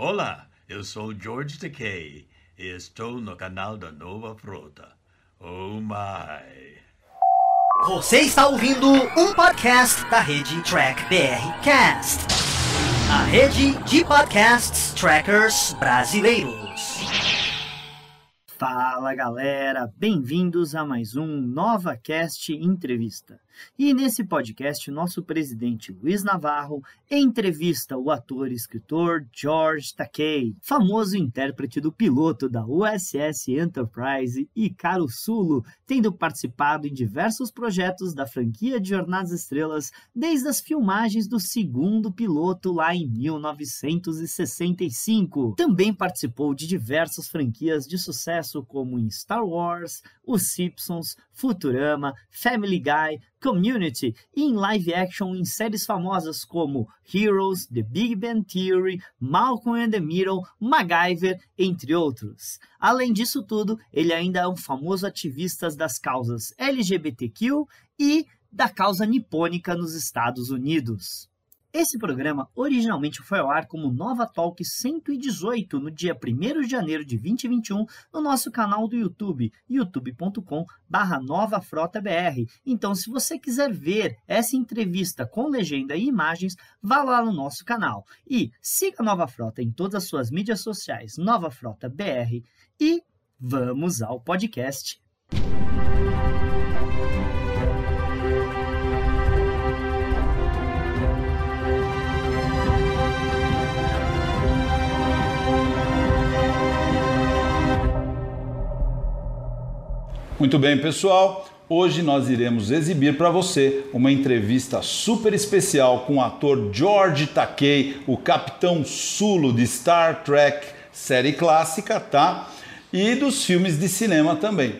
Olá, eu sou George Takei e estou no canal da Nova Frota. Oh my! Você está ouvindo um podcast da rede Track BR Cast, a rede de podcasts trackers brasileiros. Fala galera, bem-vindos a mais um Nova Cast Entrevista. E nesse podcast, nosso presidente Luiz Navarro entrevista o ator e escritor George Takei, famoso intérprete do piloto da USS Enterprise e Caro Sulo, tendo participado em diversos projetos da franquia de Jornadas Estrelas desde as filmagens do segundo piloto lá em 1965. Também participou de diversas franquias de sucesso como em Star Wars, Os Simpsons, Futurama, Family Guy, Community e em live action em séries famosas como Heroes, The Big Bang Theory, Malcolm and the Middle, MacGyver, entre outros. Além disso tudo, ele ainda é um famoso ativista das causas LGBTQ e da causa nipônica nos Estados Unidos. Esse programa originalmente foi ao ar como Nova Talk 118 no dia 1 de janeiro de 2021 no nosso canal do YouTube, youtube.com novafrotabr. Então, se você quiser ver essa entrevista com legenda e imagens, vá lá no nosso canal. E siga Nova Frota em todas as suas mídias sociais, Nova Frota BR. E vamos ao podcast. Muito bem, pessoal. Hoje nós iremos exibir para você uma entrevista super especial com o ator George Takei, o Capitão Sulo de Star Trek, série clássica, tá? E dos filmes de cinema também.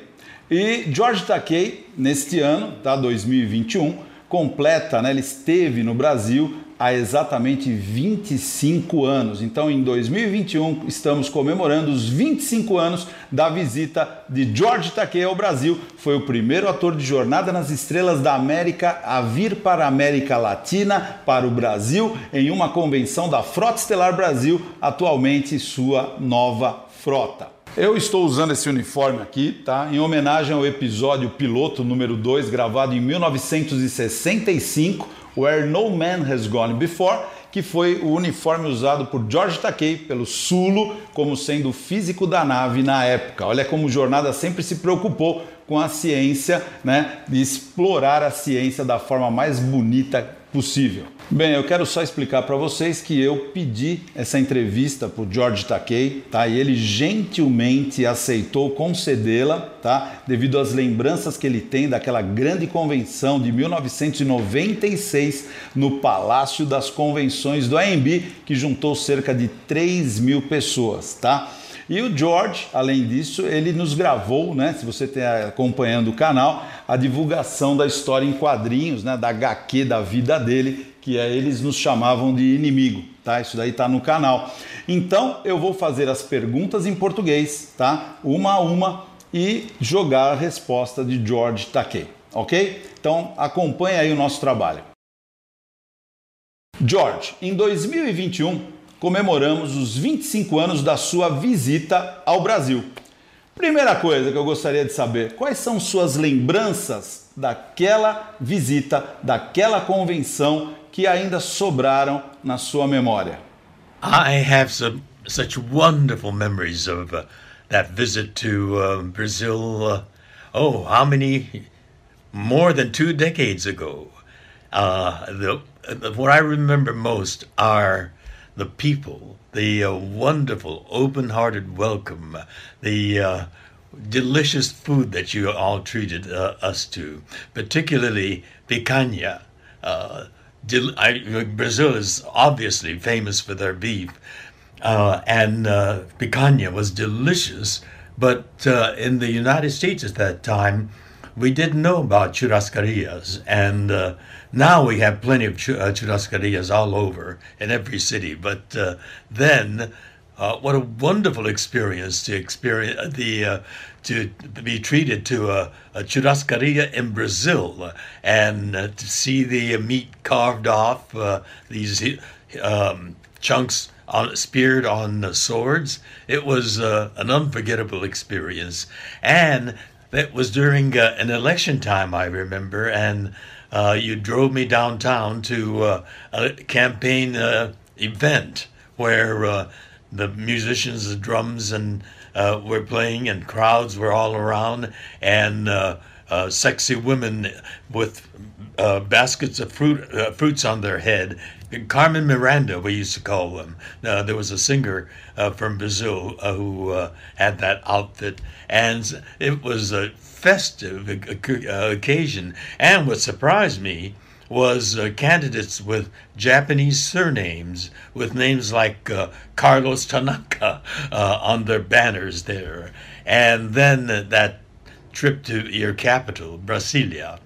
E George Takei, neste ano, tá, 2021, completa, né, ele esteve no Brasil há exatamente 25 anos. Então, em 2021, estamos comemorando os 25 anos da visita de George Takei ao Brasil. Foi o primeiro ator de Jornada nas Estrelas da América a vir para a América Latina, para o Brasil, em uma convenção da Frota Estelar Brasil, atualmente sua nova frota. Eu estou usando esse uniforme aqui, tá? Em homenagem ao episódio piloto número 2, gravado em 1965 Where No Man Has Gone Before, que foi o uniforme usado por George Takei pelo Sulo como sendo o físico da nave na época. Olha como Jornada sempre se preocupou com a ciência, né, de explorar a ciência da forma mais bonita possível. Bem, eu quero só explicar para vocês que eu pedi essa entrevista para o George Takei, tá? E ele gentilmente aceitou concedê-la, tá? Devido às lembranças que ele tem daquela grande convenção de 1996 no Palácio das Convenções do AMB, que juntou cerca de 3 mil pessoas, tá? E o George, além disso, ele nos gravou, né? Se você está acompanhando o canal, a divulgação da história em quadrinhos, né? Da HQ da vida dele, que é, eles nos chamavam de inimigo, tá? Isso daí está no canal. Então eu vou fazer as perguntas em português, tá? Uma a uma e jogar a resposta de George Takei, ok? Então acompanhe aí o nosso trabalho. George, em 2021 comemoramos os 25 anos da sua visita ao Brasil. Primeira coisa que eu gostaria de saber: quais são suas lembranças daquela visita, daquela convenção que ainda sobraram na sua memória? I have some such wonderful memories of uh, that visit to uh, Brazil. Uh, oh, how many? More than two decades ago. Uh, the, what I remember most are the people, the uh, wonderful, open hearted welcome, the uh, delicious food that you all treated uh, us to, particularly picanha. Uh, del- I, Brazil is obviously famous for their beef, uh, and uh, picanha was delicious. But in the United States at that time, we didn't know about churrascarias, and uh, now we have plenty of uh, churrascarias all over in every city. But uh, then, uh, what a wonderful experience to experience uh, the uh, to be treated to a, a churrascaria in Brazil and to see the meat carved off these um, chunks on, speared on the swords. It was an unforgettable experience. And that was during uh, an election time, I remember. And uh, you drove me downtown to uh, a campaign uh, event where uh, the musicians, the drums, and were playing, and crowds were all around. And uh, sexy women with uh, baskets of fruit uh, fruits on their head. Carmen Miranda, we used to call them. Uh, there was a singer uh, from Brazil uh, who had that outfit, and it was a festive occasion. And what surprised me was uh, candidates with Japanese surnames, with names like uh, Carlos Tanaka uh, on their banners there. And then that trip to your capital, Brasilia,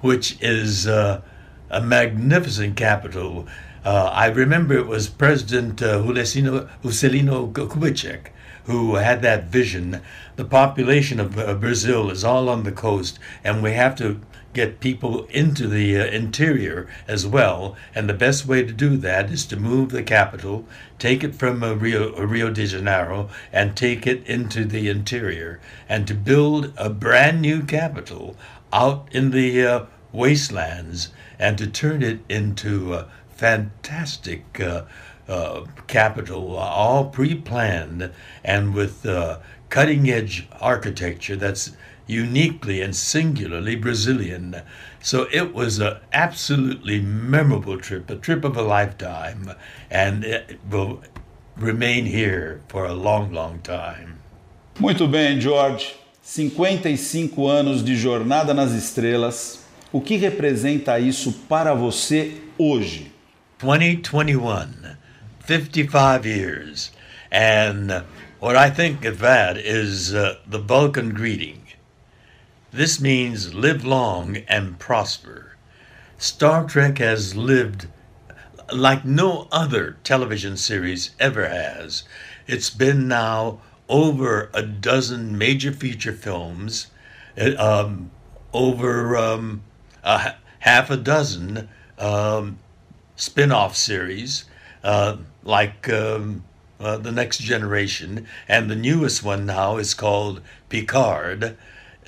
which is uh, a magnificent capital. Uh, I remember it was President uh, Kubitschek who had that vision. The population of uh, Brazil is all on the coast, and we have to get people into the uh, interior as well. And the best way to do that is to move the capital, take it from uh, Rio, uh, Rio de Janeiro, and take it into the interior, and to build a brand new capital out in the uh, wastelands, and to turn it into a fantastic. Uh, uh, capital, all pre-planned and with cutting edge architecture that's uniquely and singularly Brazilian. So it was an absolutely memorable trip, a trip of a lifetime, and it will remain here for a long, long time. Muito bem, George. 55 anos de jornada nas estrelas. O que representa isso para você hoje? 2021, 55 years. And what I think of that is uh, the Vulcan greeting. This means live long and prosper. Star Trek has lived like no other television series ever has. It's been now over a dozen major feature films, um, over um, a, half a dozen um, spin off series, uh, like um, uh, The Next Generation, and the newest one now is called Picard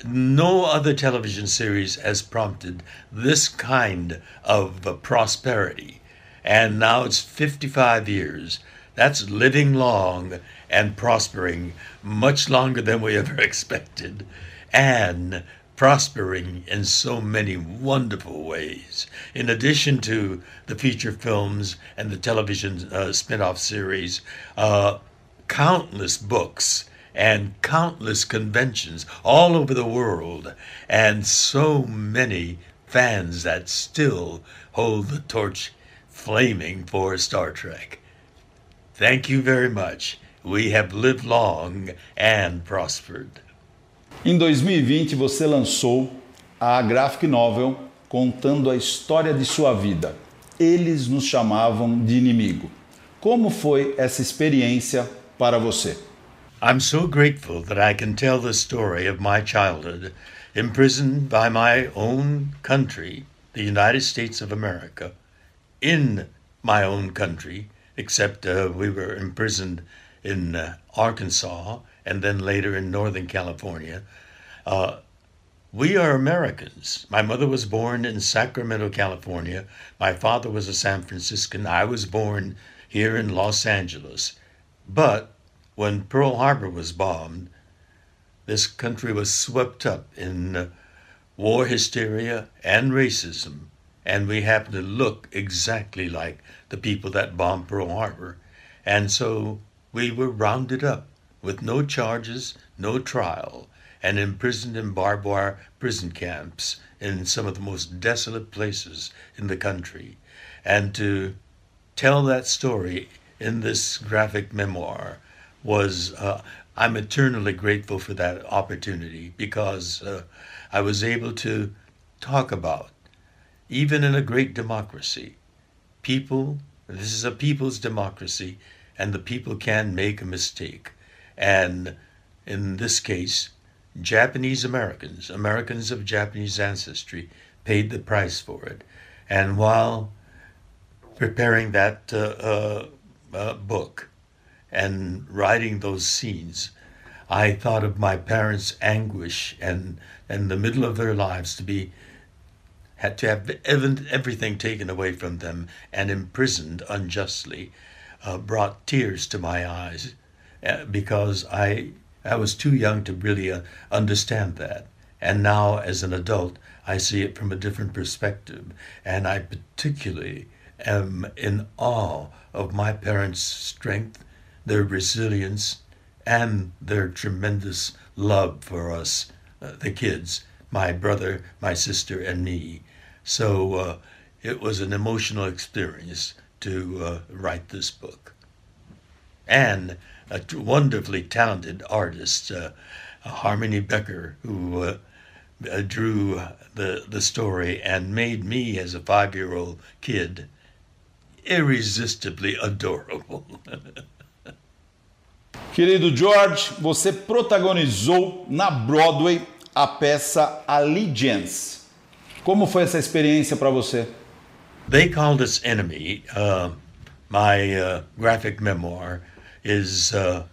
no other television series has prompted this kind of prosperity. And now it's 55 years. That's living long and prospering much longer than we ever expected. And prospering in so many wonderful ways. In addition to the feature films and the television uh, spin off series, uh, countless books and countless conventions all over the world, and so many fans that still hold the torch flaming for Star Trek. Thank you very much. We have lived long and prospered. Em 2020, você lançou a graphic novel contando a história de sua vida. Eles nos chamavam de inimigo. Como foi essa experiência para você? I'm so grateful that I can tell the story of my childhood, imprisoned by my own country, the United States of America, in my own country, except uh, we were imprisoned in uh, Arkansas and then later in Northern California. Uh, we are Americans. My mother was born in Sacramento, California. My father was a San Franciscan. I was born here in Los Angeles. But when Pearl Harbor was bombed, this country was swept up in uh, war hysteria and racism, and we happened to look exactly like the people that bombed Pearl Harbor. And so we were rounded up with no charges, no trial, and imprisoned in barbed wire prison camps in some of the most desolate places in the country. And to tell that story in this graphic memoir was uh, I'm eternally grateful for that opportunity because uh, I was able to talk about, even in a great democracy, people, this is a people's democracy, and the people can make a mistake. And in this case, Japanese Americans, Americans of Japanese ancestry, paid the price for it. And while preparing that uh, uh uh, book and writing those scenes, I thought of my parents' anguish and in the middle of their lives to be had to have everything taken away from them and imprisoned unjustly, uh, brought tears to my eyes because I I was too young to really uh, understand that. And now, as an adult, I see it from a different perspective, and I particularly am in awe of my parents' strength, their resilience, and their tremendous love for us, uh, the kids, my brother, my sister, and me. So uh, it was an emotional experience to uh, write this book. And a wonderfully talented artist, uh, Harmony Becker, who uh, uh, drew the, the story and made me, as a five year old kid, irresistibly adorable. Querido George, você protagonizou na Broadway a peça Allegiance. Como foi essa experiência para você? They Called Us Enemy, uh, my uh, graphic memoir, is uh,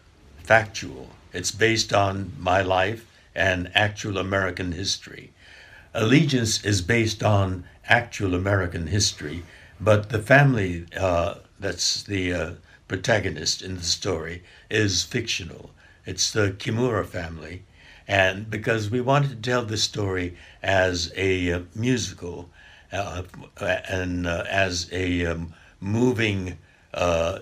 factual. It's based on my life and actual American history. Allegiance is based on actual American history, but the family uh, that's the uh, protagonist in the story is fictional. It's the Kimura family, and because we wanted to tell this story as a uh, musical uh, and uh, as a um, moving uh,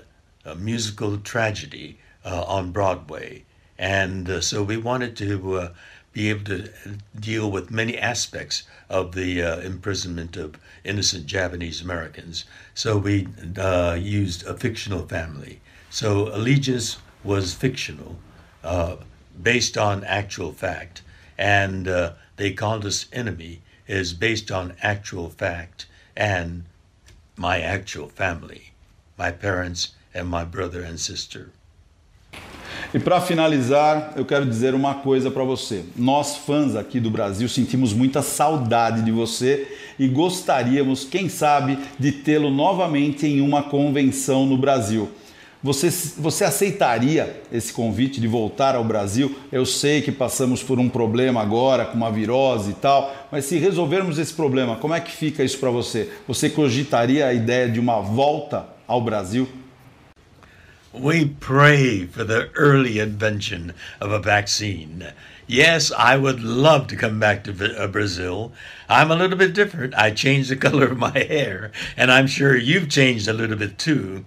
musical tragedy uh, on Broadway. And uh, so we wanted to be able to deal with many aspects of the imprisonment of innocent Japanese Americans. So we used a fictional family. So Allegiance was fictional based on actual fact, and uh, they called us enemy is based on actual fact and my actual family, my parents and my brother and sister. E para finalizar, eu quero dizer uma coisa para você. Nós, fãs aqui do Brasil, sentimos muita saudade de você e gostaríamos, quem sabe, de tê-lo novamente em uma convenção no Brasil. Você, você aceitaria esse convite de voltar ao Brasil? Eu sei que passamos por um problema agora com uma virose e tal, mas se resolvermos esse problema, como é que fica isso para você? Você cogitaria a ideia de uma volta ao Brasil? We pray for the early invention of a vaccine. Yes, I would love to come back to uh, Brazil. I'm a little bit different. I changed the color of my hair, and I'm sure you've changed a little bit too.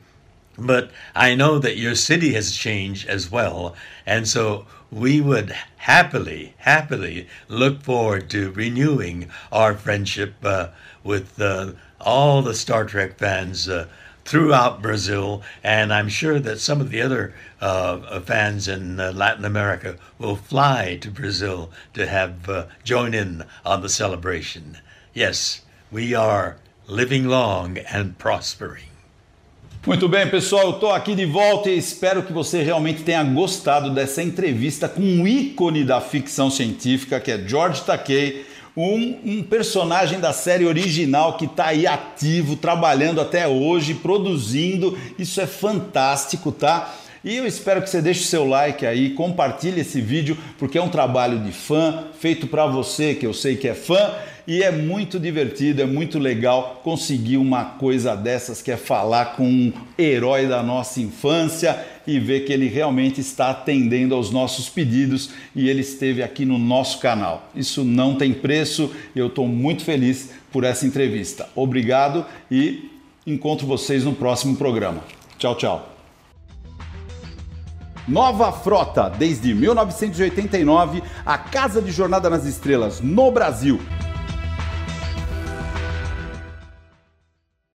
But I know that your city has changed as well. And so we would happily, happily look forward to renewing our friendship uh, with uh, all the Star Trek fans uh, throughout Brazil. And I'm sure that some of the other uh, fans in uh, Latin America will fly to Brazil to have uh, join in on the celebration. Yes, we are living long and prospering. Muito bem, pessoal, eu estou aqui de volta e espero que você realmente tenha gostado dessa entrevista com um ícone da ficção científica, que é George Takei, um, um personagem da série original que está aí ativo, trabalhando até hoje, produzindo. Isso é fantástico, tá? E eu espero que você deixe o seu like aí, compartilhe esse vídeo, porque é um trabalho de fã, feito para você, que eu sei que é fã, e é muito divertido, é muito legal conseguir uma coisa dessas que é falar com um herói da nossa infância e ver que ele realmente está atendendo aos nossos pedidos e ele esteve aqui no nosso canal. Isso não tem preço e eu estou muito feliz por essa entrevista. Obrigado e encontro vocês no próximo programa. Tchau, tchau. Nova Frota, desde 1989, a Casa de Jornada nas Estrelas no Brasil